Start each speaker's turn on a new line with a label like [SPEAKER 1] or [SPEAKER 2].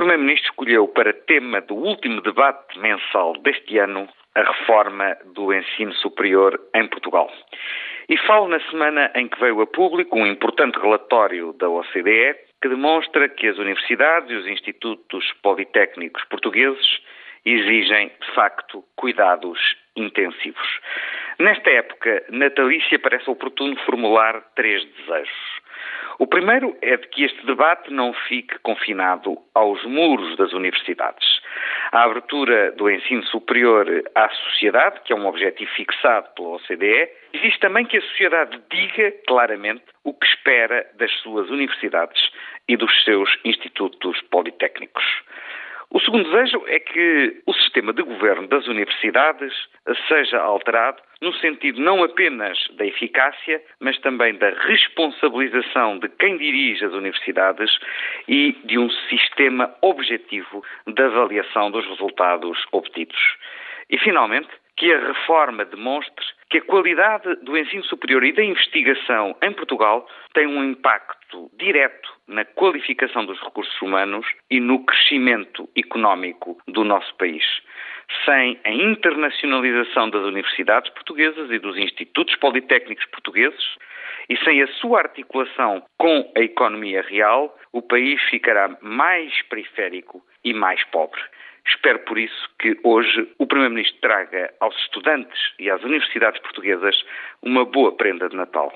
[SPEAKER 1] Primeiro-Ministro escolheu para tema do último debate mensal deste ano a reforma do ensino superior em Portugal. E falo na semana em que veio a público um importante relatório da OCDE que demonstra que as universidades e os institutos politécnicos portugueses exigem, de facto, cuidados intensivos. Nesta época natalícia parece oportuno formular três desejos. O primeiro é de que este debate não fique confinado aos muros das universidades. A abertura do ensino superior à sociedade, que é um objetivo fixado pela OCDE, existe também que a sociedade diga claramente o que espera das suas universidades e dos seus institutos politécnicos. O segundo desejo é que o sistema de governo das universidades seja alterado no sentido não apenas da eficácia, mas também da responsabilização de quem dirige as universidades e de um sistema objetivo de avaliação dos resultados obtidos. E, finalmente, que a reforma demonstre que a qualidade do ensino superior e da investigação em Portugal tem um impacto direto na qualificação dos recursos humanos e no crescimento económico do nosso país. Sem a internacionalização das universidades portuguesas e dos institutos politécnicos portugueses, e sem a sua articulação com a economia real, o país ficará mais periférico e mais pobre. Espero, por isso, que hoje o Primeiro-Ministro traga aos estudantes e às universidades portuguesas uma boa prenda de Natal.